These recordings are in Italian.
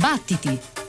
Battiti!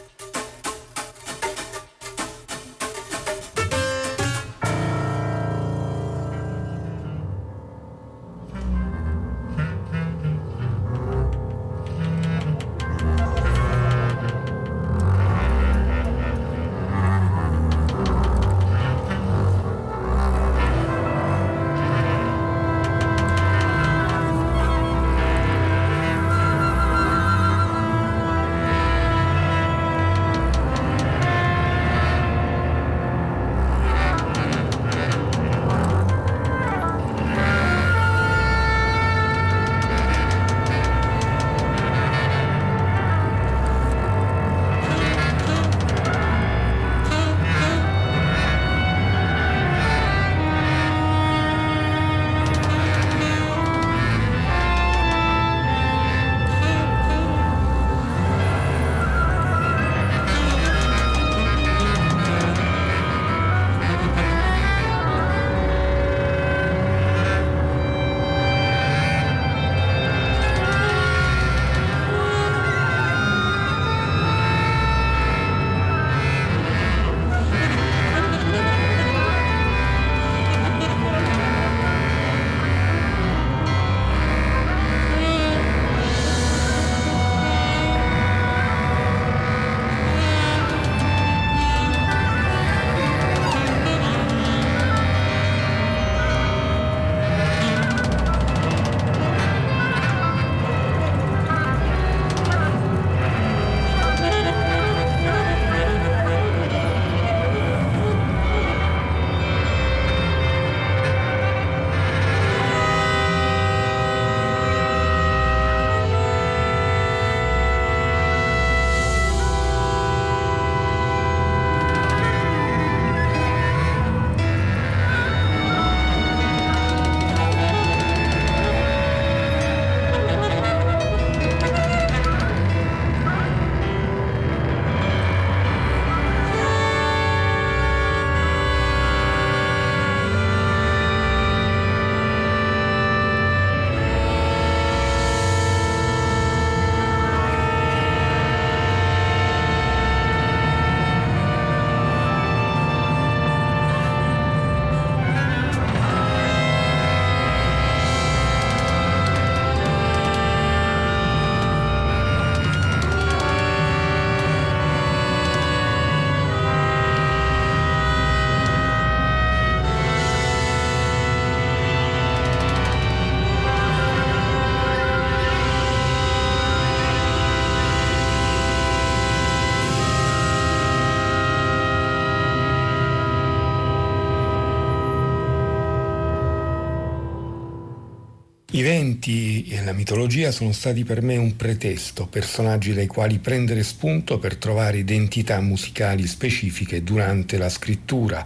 I venti e la mitologia sono stati per me un pretesto, personaggi dai quali prendere spunto per trovare identità musicali specifiche durante la scrittura.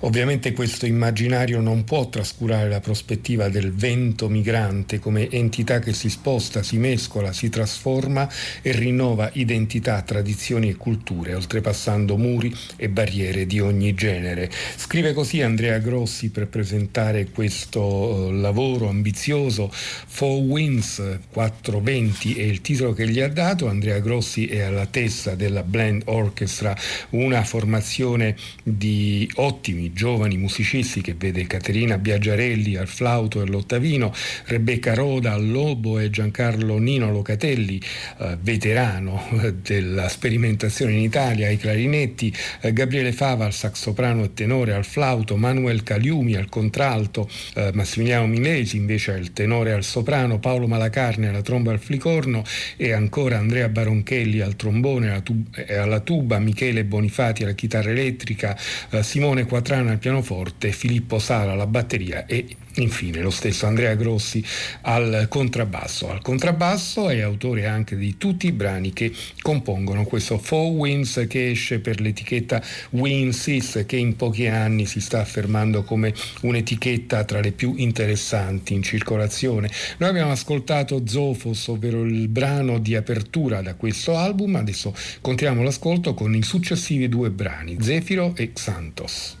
Ovviamente questo immaginario non può trascurare la prospettiva del vento migrante come entità che si sposta, si mescola, si trasforma e rinnova identità, tradizioni e culture, oltrepassando muri e barriere di ogni genere. Scrive così Andrea Grossi per presentare questo eh, lavoro ambizioso Four Winds 420 è il titolo che gli ha dato. Andrea Grossi è alla testa della Blend Orchestra, una formazione di ottimi giovani musicisti che vede Caterina Biagiarelli al flauto e all'ottavino, Rebecca Roda al lobo e Giancarlo Nino Locatelli, eh, veterano della sperimentazione in Italia, ai clarinetti, eh, Gabriele Fava al saxoprano e tenore al flauto, Manuel Caliumi al contralto, eh, Massimiliano Milesi invece al tenore tenore al soprano, Paolo Malacarne alla tromba al flicorno e ancora Andrea Baronchelli al trombone alla tuba, alla tuba Michele Bonifati alla chitarra elettrica, eh, Simone Quatrana al pianoforte, Filippo Sala alla batteria e Infine lo stesso Andrea Grossi al contrabbasso. Al contrabbasso è autore anche di tutti i brani che compongono questo Four Winds che esce per l'etichetta Winsis che in pochi anni si sta affermando come un'etichetta tra le più interessanti in circolazione. Noi abbiamo ascoltato Zofos, ovvero il brano di apertura da questo album, adesso continuiamo l'ascolto con i successivi due brani, Zefiro e Xantos.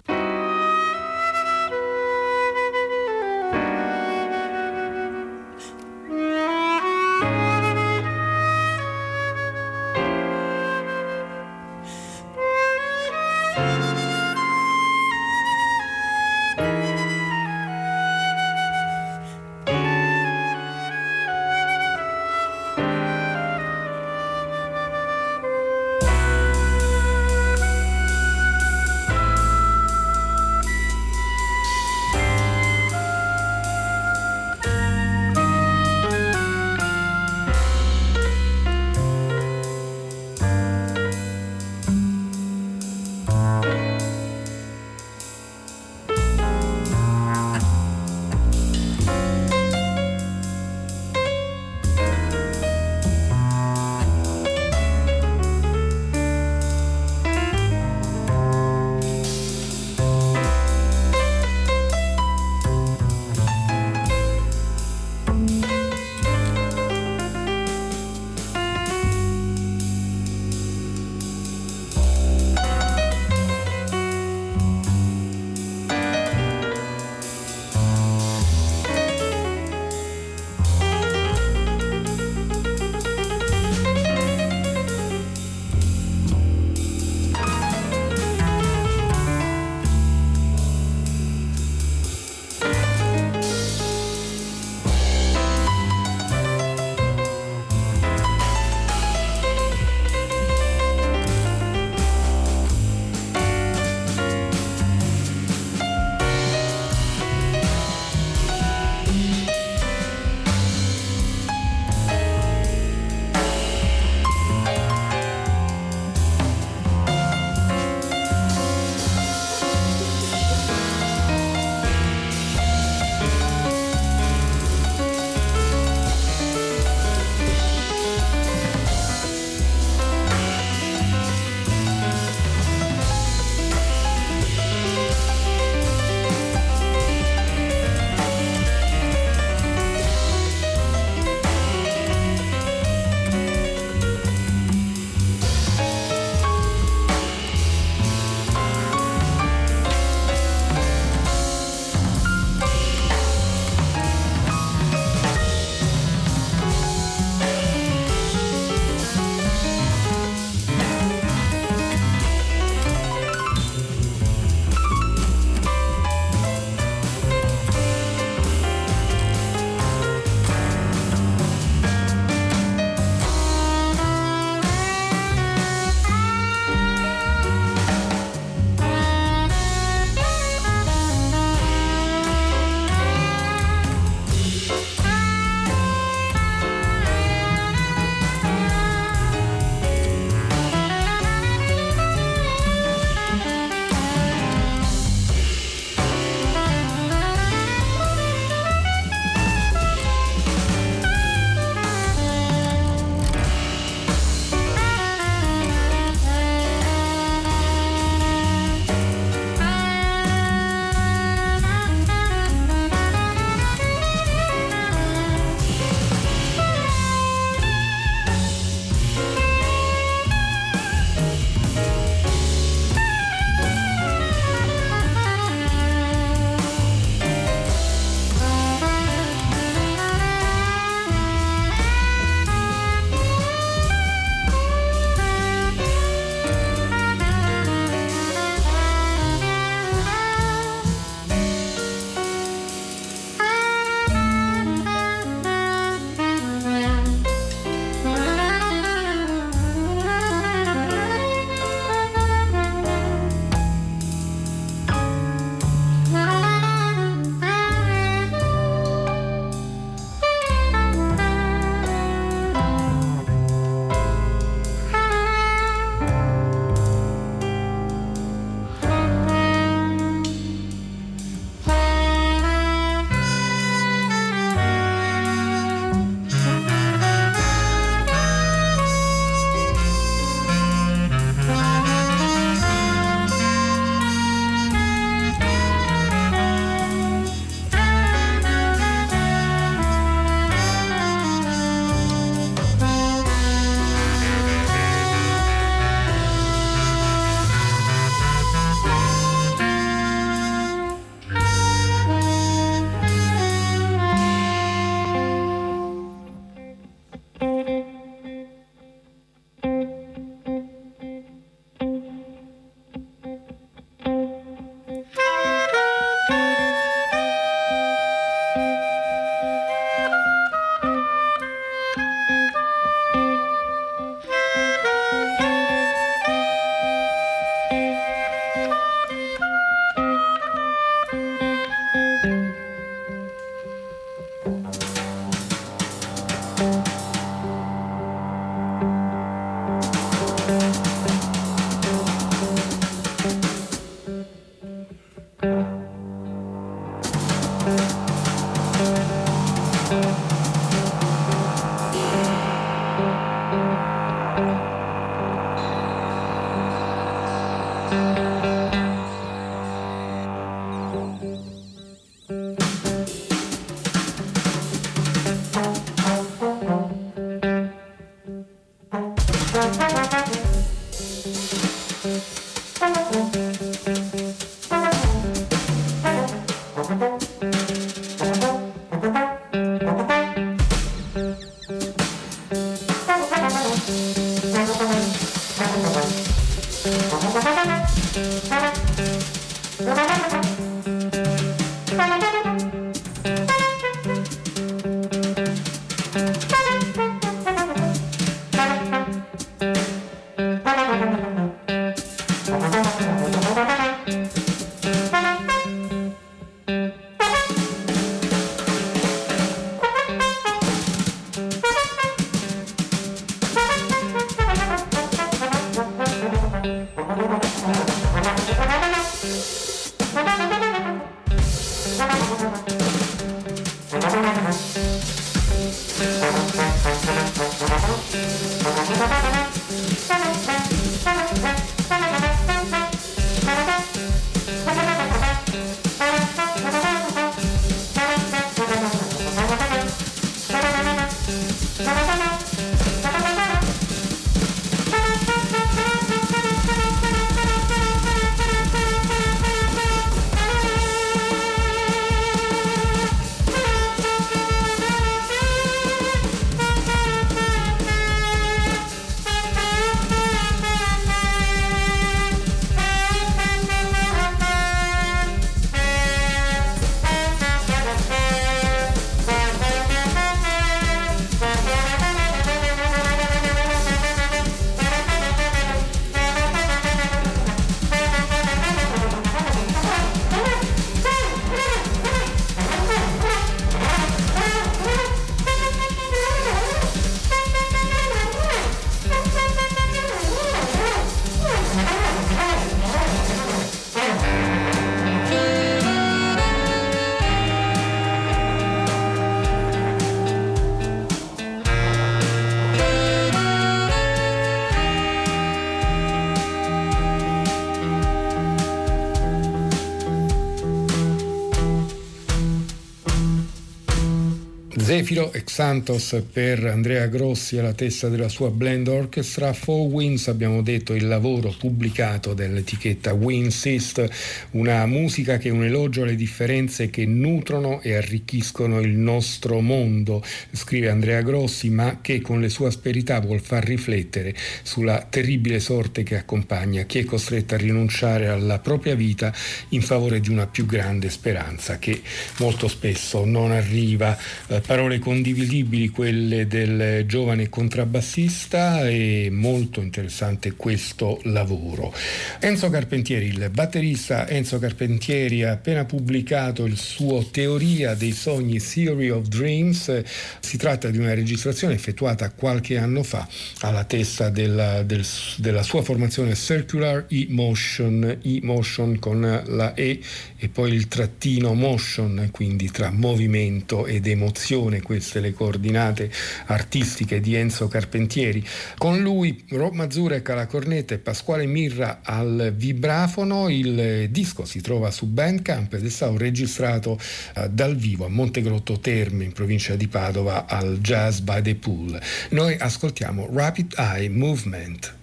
Zefiro e Santos per Andrea Grossi alla testa della sua Blend Orchestra, Four Winds abbiamo detto il lavoro pubblicato dell'etichetta Winsist, una musica che è un elogio alle differenze che nutrono e arricchiscono il nostro mondo, scrive Andrea Grossi, ma che con le sue asperità vuol far riflettere sulla terribile sorte che accompagna chi è costretto a rinunciare alla propria vita in favore di una più grande speranza che molto spesso non arriva. Eh, parole condividibili quelle del giovane contrabbassista e molto interessante questo lavoro. Enzo Carpentieri, il batterista Enzo Carpentieri ha appena pubblicato il suo Teoria dei sogni Theory of Dreams. Si tratta di una registrazione effettuata qualche anno fa alla testa della, del, della sua formazione Circular E-Motion, E-Motion con la E e poi il trattino motion, quindi tra movimento ed emozione queste le coordinate artistiche di Enzo Carpentieri. Con lui Rob Mazurek alla cornetta e Pasquale Mirra al vibrafono. Il disco si trova su Bandcamp ed è stato registrato uh, dal vivo a Montegrotto Terme in provincia di Padova al Jazz by the Pool. Noi ascoltiamo Rapid Eye Movement.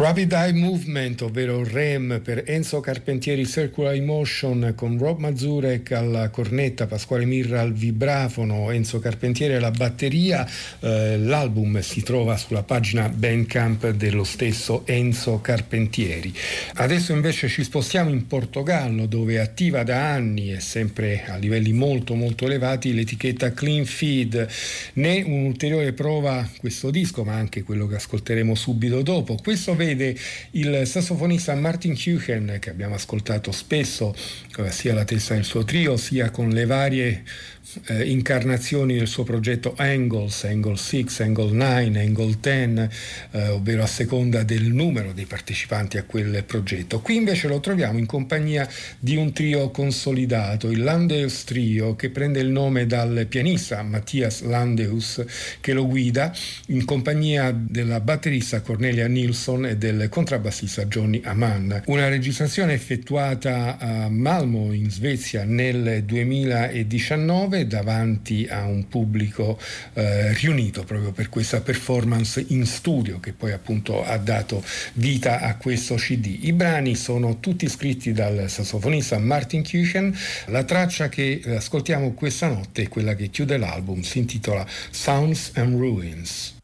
Rapid Eye Movement, ovvero REM per Enzo Carpentieri Circular Emotion con Rob Mazurek alla cornetta, Pasquale Mirra al vibrafono, Enzo Carpentieri alla batteria. Eh, l'album si trova sulla pagina Bandcamp dello stesso Enzo Carpentieri. Adesso invece ci spostiamo in Portogallo dove è attiva da anni e sempre a livelli molto molto elevati l'etichetta Clean Feed. Ne un'ulteriore prova questo disco ma anche quello che ascolteremo subito dopo. Questo vede il sassofonista Martin Kuchen che abbiamo ascoltato spesso eh, sia la testa del suo trio sia con le varie eh, incarnazioni del suo progetto Angles, Angle 6, Angle 9, Angle 10, eh, ovvero a seconda del numero dei partecipanti a quel progetto. Qui invece lo troviamo in compagnia di un trio consolidato, il Landeus Trio, che prende il nome dal pianista Mattias Landeus, che lo guida, in compagnia della batterista Cornelia Nilsson e del contrabbassista Johnny Amann. Una registrazione effettuata a Malmo in Svezia nel 2019 davanti a un pubblico eh, riunito proprio per questa performance in studio che poi appunto ha dato vita a questo CD. I brani sono tutti scritti dal sassofonista Martin Kuchen. La traccia che ascoltiamo questa notte è quella che chiude l'album, si intitola Sounds and Ruins.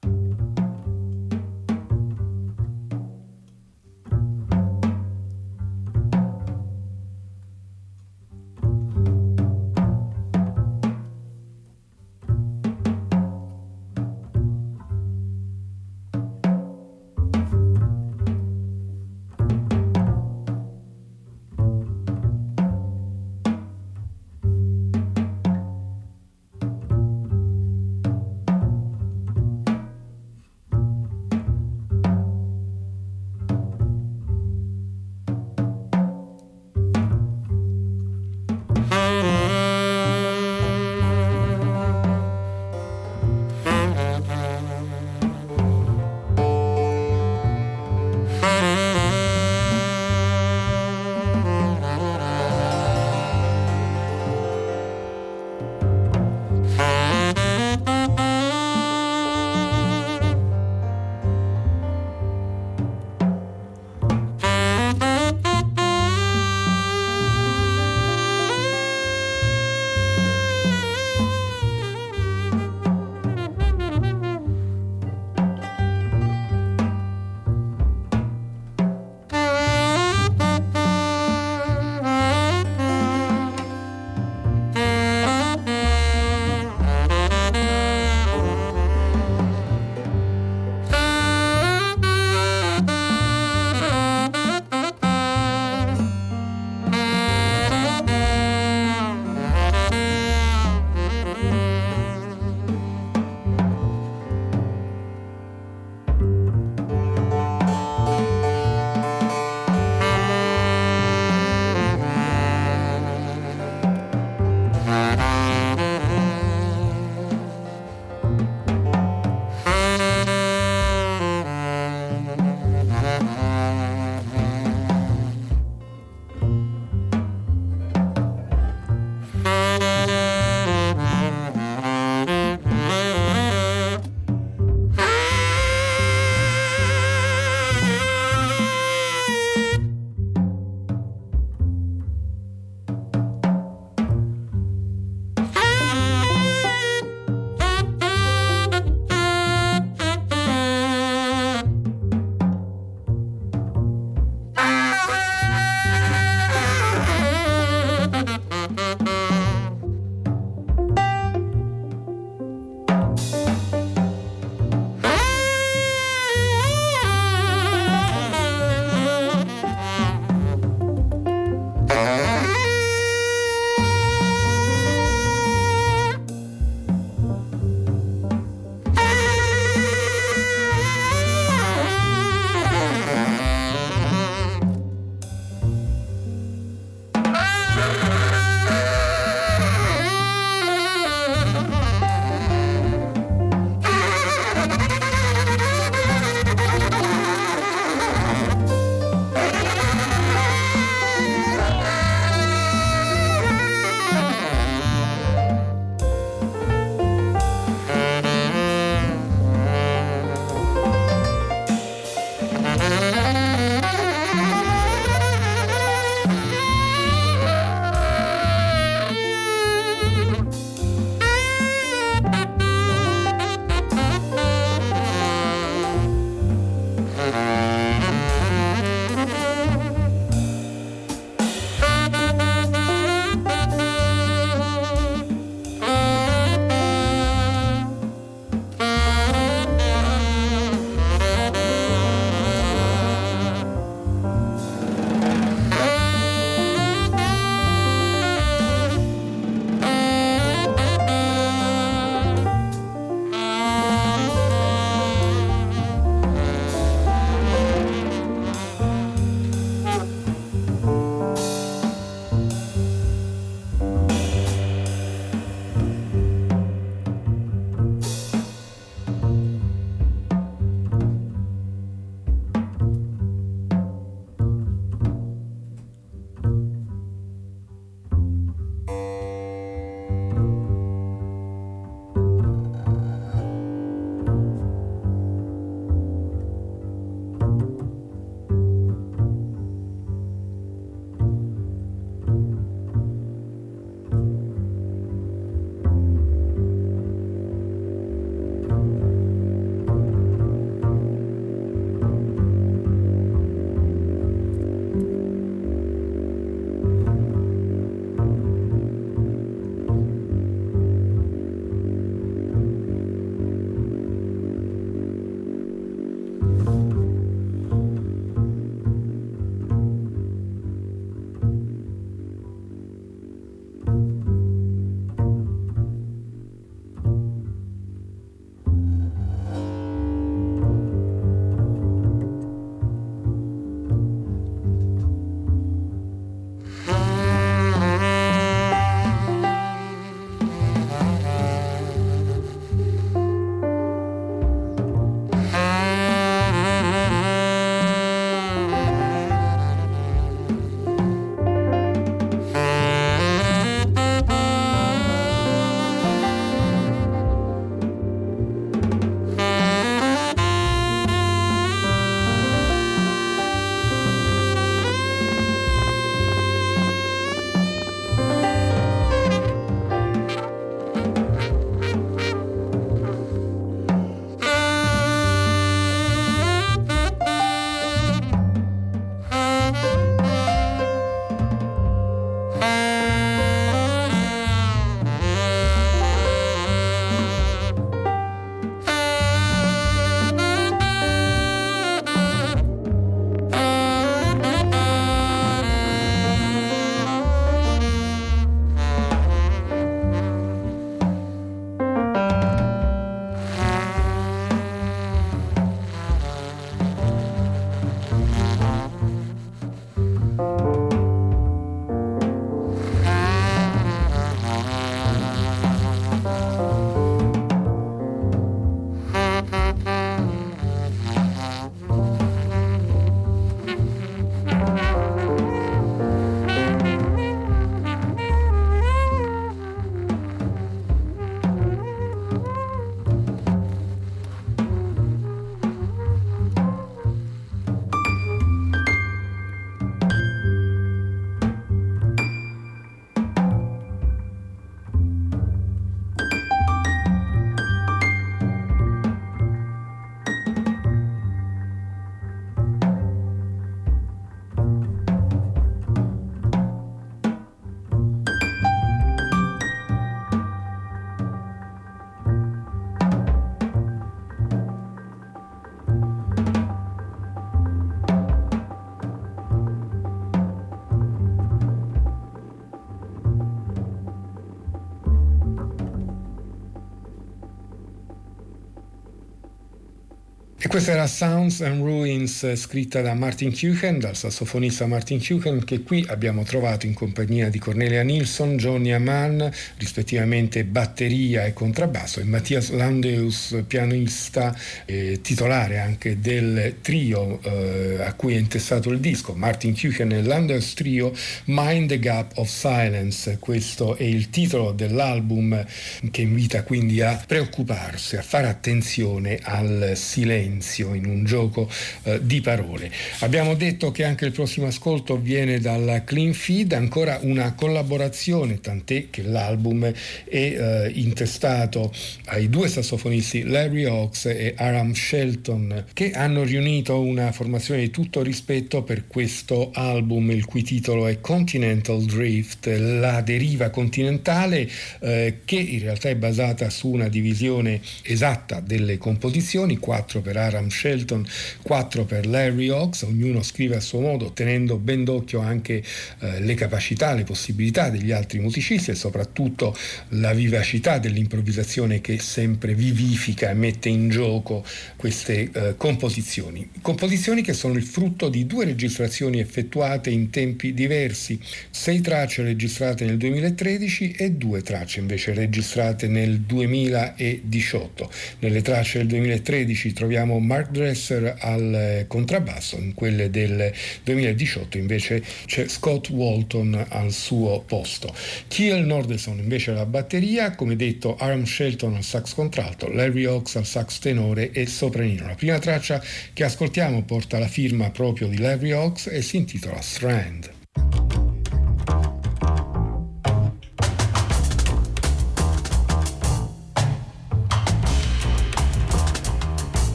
Questa era Sounds and Ruins scritta da Martin Kuchen, dal sassofonista Martin Kuchen, che qui abbiamo trovato in compagnia di Cornelia Nilsson, Johnny Amann, rispettivamente batteria e contrabbasso, e Mattias Landeus, pianista eh, titolare anche del trio eh, a cui è intestato il disco, Martin Kuchen e Landeus Trio, Mind the Gap of Silence. Questo è il titolo dell'album che invita quindi a preoccuparsi, a fare attenzione al silenzio silenzio in un gioco eh, di parole. Abbiamo detto che anche il prossimo ascolto viene dalla Clean Feed, ancora una collaborazione, tant'è che l'album è eh, intestato ai due sassofonisti Larry Hawks e Aram Shelton, che hanno riunito una formazione di tutto rispetto per questo album, il cui titolo è Continental Drift, la deriva continentale, eh, che in realtà è basata su una divisione esatta delle composizioni, 4 per Aram Shelton, 4 per Larry Hawks, ognuno scrive a suo modo tenendo ben d'occhio anche eh, le capacità, le possibilità degli altri musicisti e soprattutto la vivacità dell'improvvisazione che sempre vivifica e mette in gioco queste eh, composizioni. Composizioni che sono il frutto di due registrazioni effettuate in tempi diversi, sei tracce registrate nel 2013 e due tracce invece registrate nel 2018. Nelle tracce del 2013 troviamo Mark Dresser al contrabbasso, in quelle del 2018 invece c'è Scott Walton al suo posto. Kiel Nordeson invece alla batteria, come detto Aram Shelton al sax contralto, Larry Hawks al sax tenore e sopranino. La prima traccia che ascoltiamo porta la firma proprio di Larry Hawks e si intitola Strand.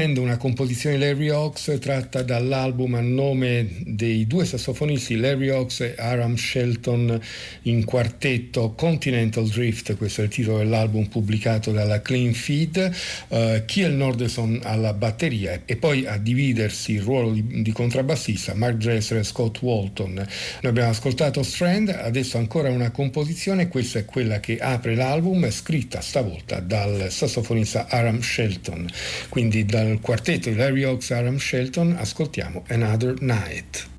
Strand, una composizione di Larry Hawks tratta dall'album a nome dei due sassofonisti Larry Hawks e Aram Shelton in quartetto Continental Drift, questo è il titolo dell'album pubblicato dalla Clean Feed, uh, Kiel Nordeson alla batteria e poi a dividersi il ruolo di, di contrabbassista Mark Dresser e Scott Walton. Noi abbiamo ascoltato Strand, adesso ancora una composizione, questa è quella che apre l'album, scritta stavolta dal sassofonista Aram Shelton. Quindi dal quartetto di Larry Oaks Aram Shelton ascoltiamo Another Night.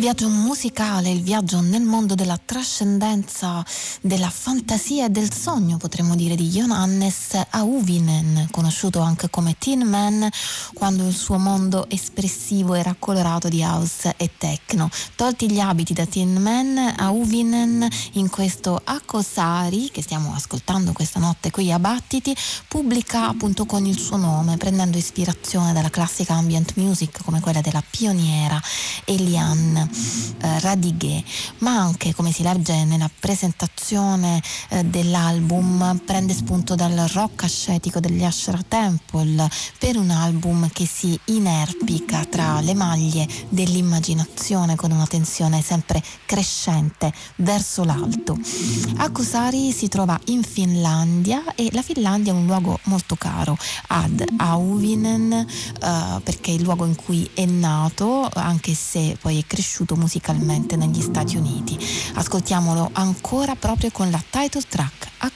Il viaggio musicale, il viaggio nel mondo della trascendenza, della fantasia e del sogno, potremmo dire, di Johannes Auvinen, conosciuto anche come Tin Man, quando il suo mondo espressivo era colorato di house e techno. Tolti gli abiti da Tin Man, Auvinen in questo Accosari, che stiamo ascoltando questa notte qui a Battiti, pubblica appunto con il suo nome, prendendo ispirazione dalla classica ambient music come quella della pioniera Eliane eh, Radiguet, ma anche come si legge nella presentazione eh, dell'album prende spunto dal rock ascetico degli Asher Temple per un album che si inerpica tra le maglie dell'immaginazione con una tensione sempre crescente verso l'alto. Akusari si trova in Finlandia e la Finlandia è un luogo molto caro ad Auvinen eh, perché è il luogo in cui è nato anche se poi è cresciuto cresciuto musicalmente negli Stati Uniti. Ascoltiamolo ancora proprio con la title track a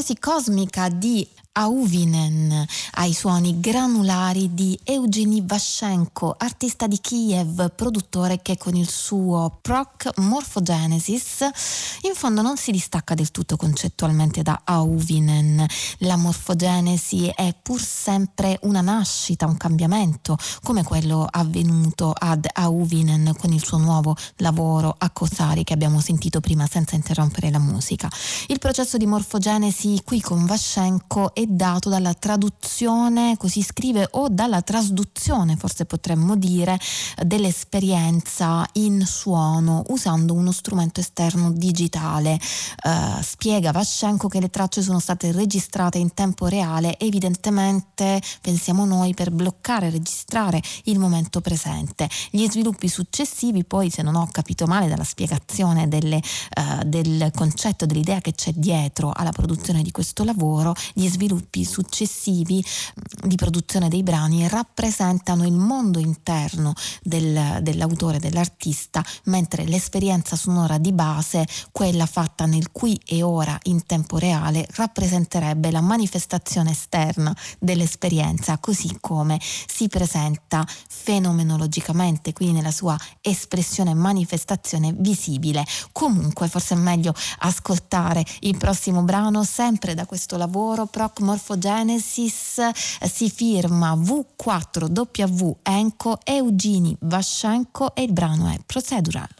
Dall'ascesi cosmica di Auvinen ai suoni granulari di Eugeni Vashenko, artista di Kiev, produttore che con il suo Proc Morphogenesis in fondo non si distacca del tutto concettualmente da Auvinen. La morfogenesi è pur sempre una nascita, un cambiamento, come quello avvenuto ad Auvinen con il suo nuovo lavoro a Kosari che abbiamo sentito prima senza interrompere la musica. Il processo di morfogenesi qui con Vashenko è dato dalla traduzione, così scrive, o dalla trasduzione, forse potremmo dire, dell'esperienza in suono usando uno strumento esterno digitale. Uh, spiega Vascenco che le tracce sono state registrate in tempo reale, evidentemente pensiamo noi per bloccare registrare il momento presente. Gli sviluppi successivi, poi, se non ho capito male dalla spiegazione delle, uh, del concetto, dell'idea che c'è dietro alla produzione di questo lavoro, gli sviluppi sviluppi successivi mm, di produzione dei brani rappresentano il mondo interno del, dell'autore, dell'artista, mentre l'esperienza sonora di base, quella fatta nel qui e ora in tempo reale, rappresenterebbe la manifestazione esterna dell'esperienza, così come si presenta fenomenologicamente, quindi nella sua espressione e manifestazione visibile. Comunque forse è meglio ascoltare il prossimo brano sempre da questo lavoro Proc Morphogenesis eh, si firma V4W Enco Eugeni Vascenko e il brano è Procedural.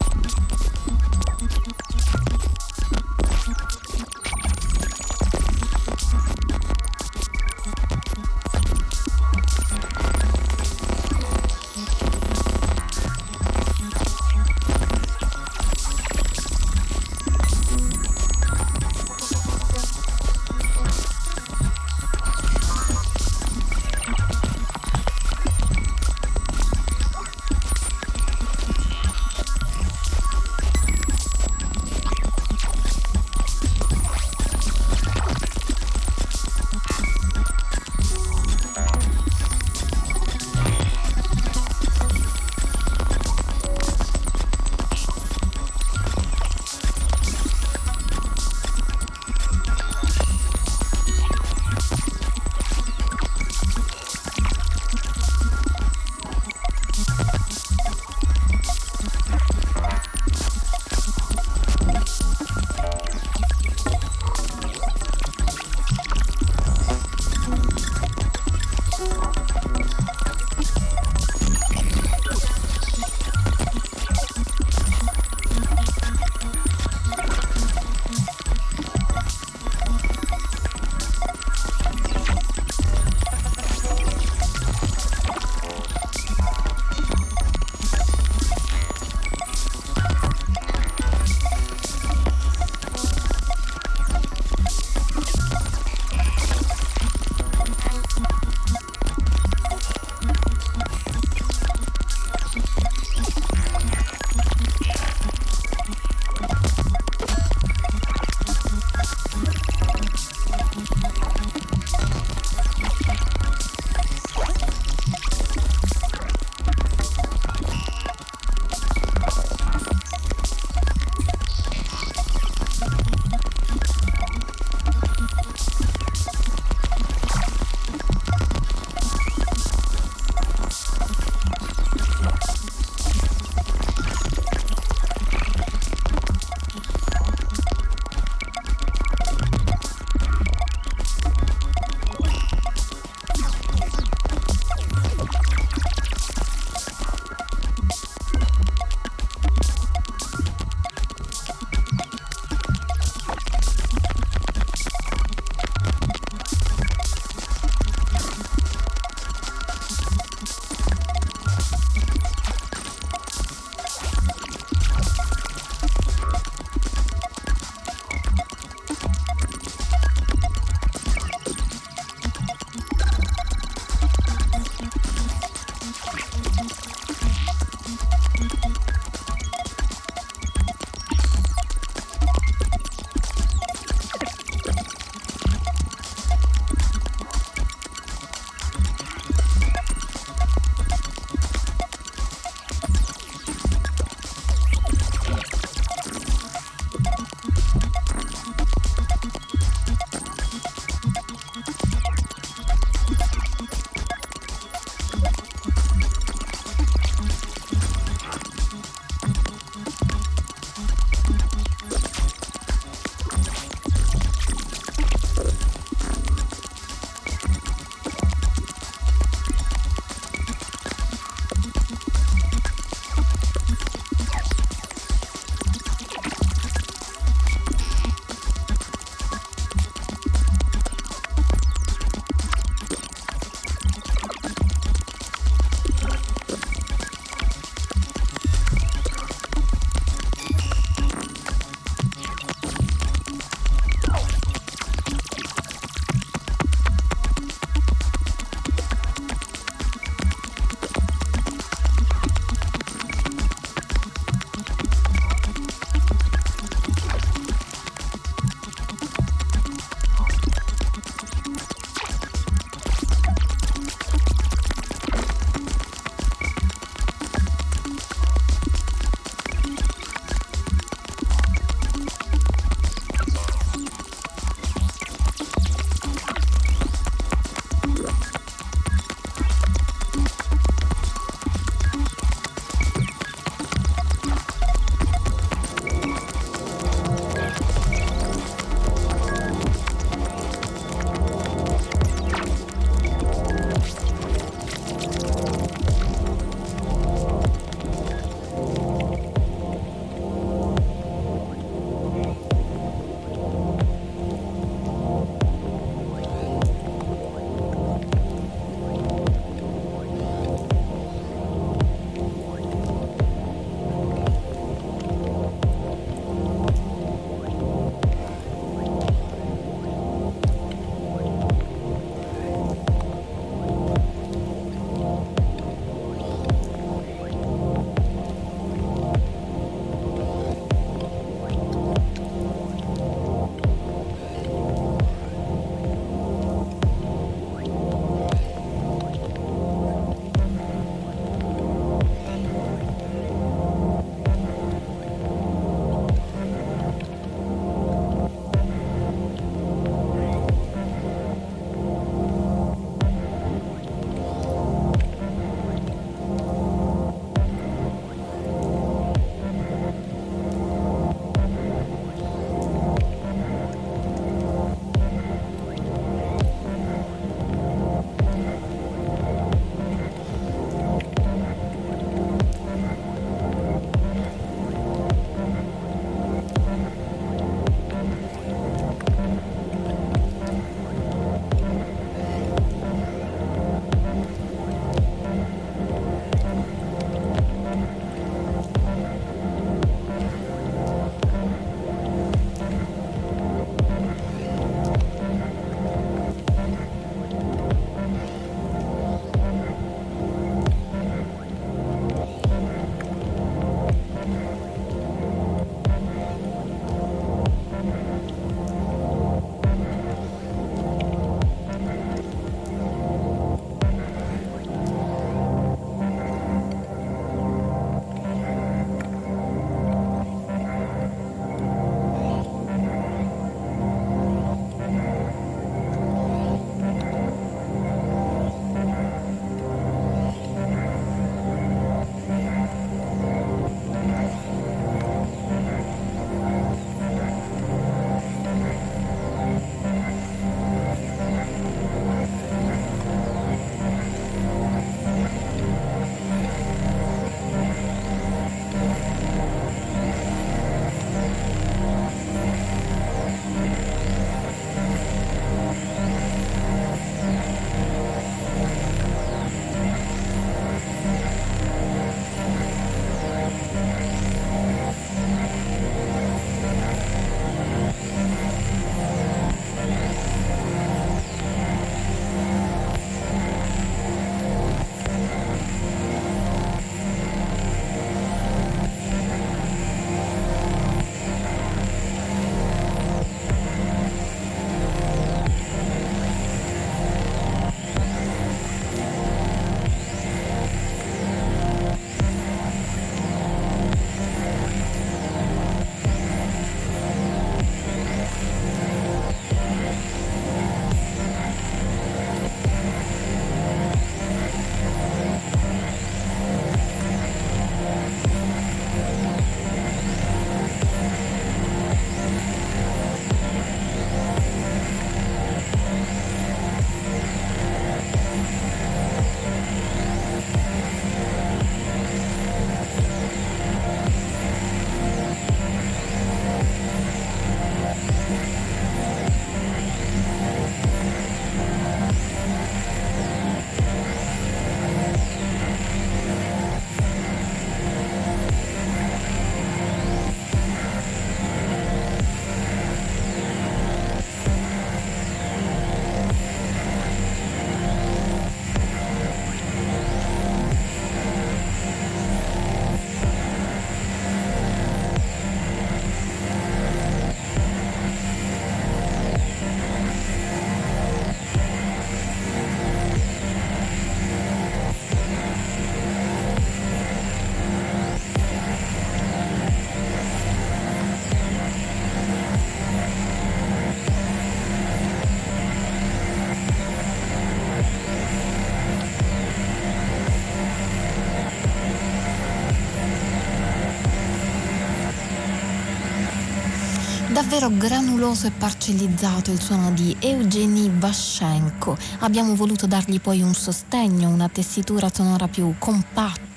Davvero granuloso e parcellizzato il suono di Eugenie Vashenko. Abbiamo voluto dargli poi un sostegno, una tessitura sonora più compatta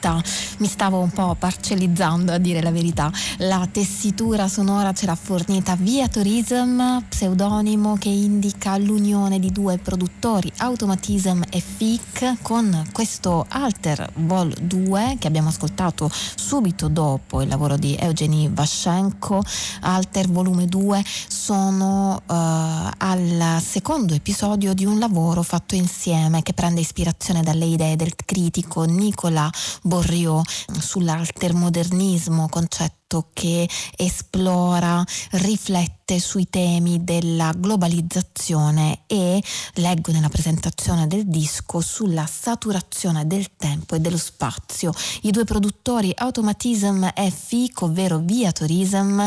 mi stavo un po' parcellizzando a dire la verità. La tessitura sonora ce l'ha fornita Via Tourism, pseudonimo che indica l'unione di due produttori, Automatism e FIC, con questo Alter Vol 2 che abbiamo ascoltato subito dopo il lavoro di Eugenie Vashenko. Alter Volume 2 sono uh, al secondo episodio di un lavoro fatto insieme che prende ispirazione dalle idee del critico Nicola Borriò sull'altermodernismo, concetto progetto che esplora, riflette sui temi della globalizzazione e leggo nella presentazione del disco sulla saturazione del tempo e dello spazio. I due produttori Automatism e FIC, ovvero Viatorism,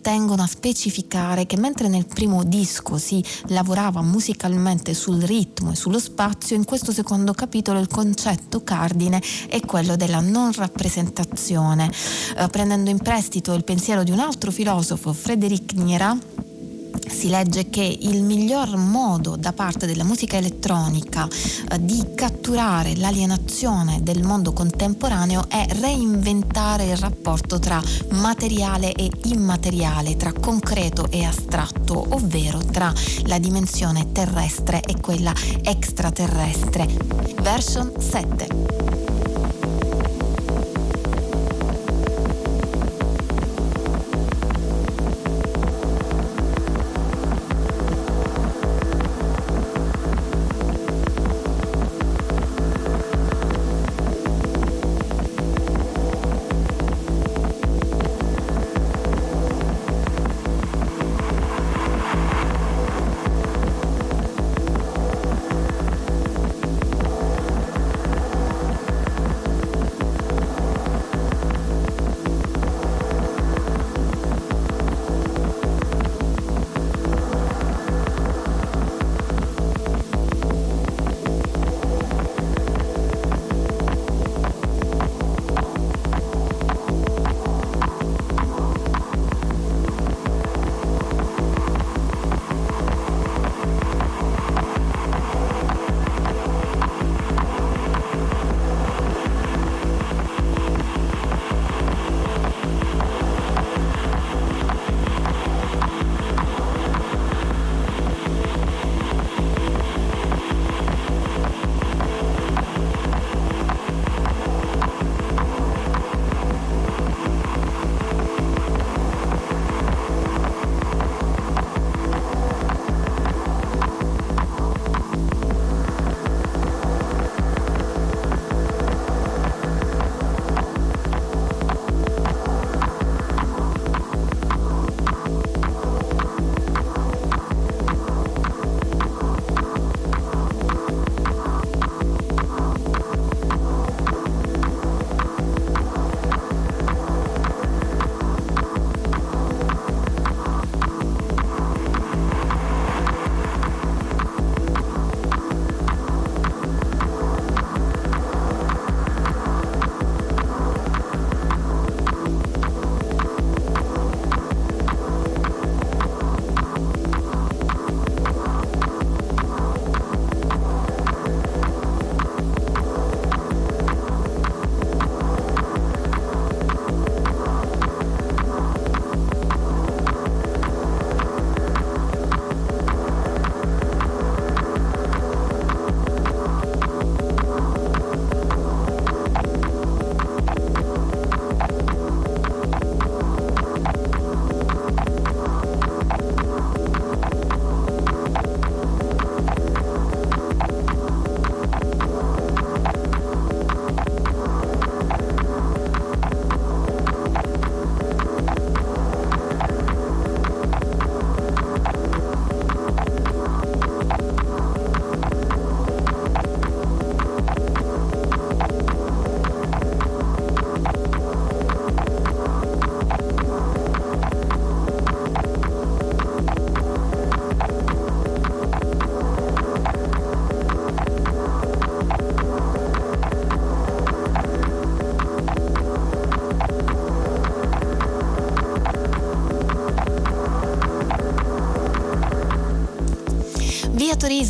tengono a specificare che mentre nel primo disco si lavorava musicalmente sul ritmo e sullo spazio, in questo secondo capitolo il concetto cardine è quello della non rappresentazione, eh, prendendo in prestito prestito il pensiero di un altro filosofo, Frédéric Niera, si legge che il miglior modo da parte della musica elettronica eh, di catturare l'alienazione del mondo contemporaneo è reinventare il rapporto tra materiale e immateriale, tra concreto e astratto, ovvero tra la dimensione terrestre e quella extraterrestre. Version 7.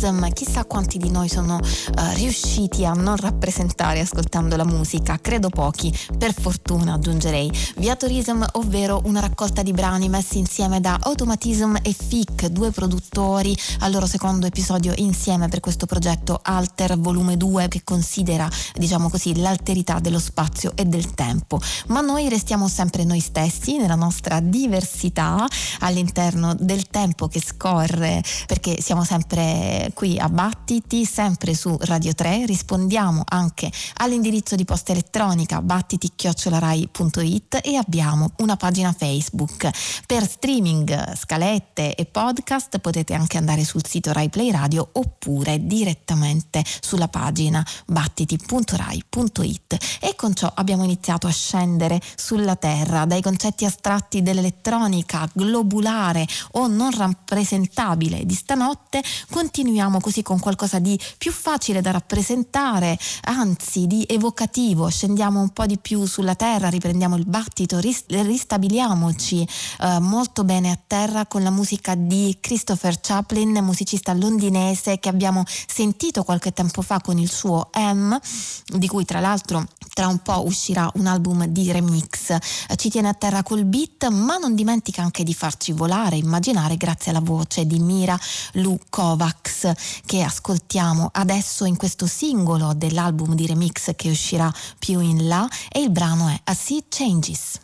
Viatorism, chissà quanti di noi sono uh, riusciti a non rappresentare ascoltando la musica, credo pochi, per fortuna aggiungerei. Viatorism, ovvero una raccolta di brani messi insieme da Automatism e Fic, due produttori, al loro secondo episodio insieme per questo progetto Alter Volume 2 che considera, diciamo così, l'alterità dello spazio e del tempo. Ma noi restiamo sempre noi stessi nella nostra diversità all'interno del tempo che scorre, perché siamo sempre qui a Battiti, sempre su Radio 3, rispondiamo anche all'indirizzo di posta elettronica battiti-rai.it e abbiamo una pagina Facebook. Per streaming, scalette e podcast potete anche andare sul sito Rai Play Radio oppure direttamente sulla pagina battiti.rai.it e con ciò abbiamo iniziato a scendere sulla Terra dai concetti astratti dell'elettronica globulare o non rappresentabile di stanotte continuiamo così con qualcosa di più facile da rappresentare anzi di evocativo scendiamo un po' di più sulla Terra riprendiamo il battito ristabiliamoci eh, molto bene a terra con la musica di Christopher Chaplin musicista londinese che abbiamo sentito qualche tempo fa con il suo M di cui tra l'altro tra un po' uscirà un album di remix. Ci tiene a terra col beat, ma non dimentica anche di farci volare, immaginare grazie alla voce di Mira Lu Kovacs che ascoltiamo adesso in questo singolo dell'album di remix che uscirà più in là e il brano è A Sea Changes.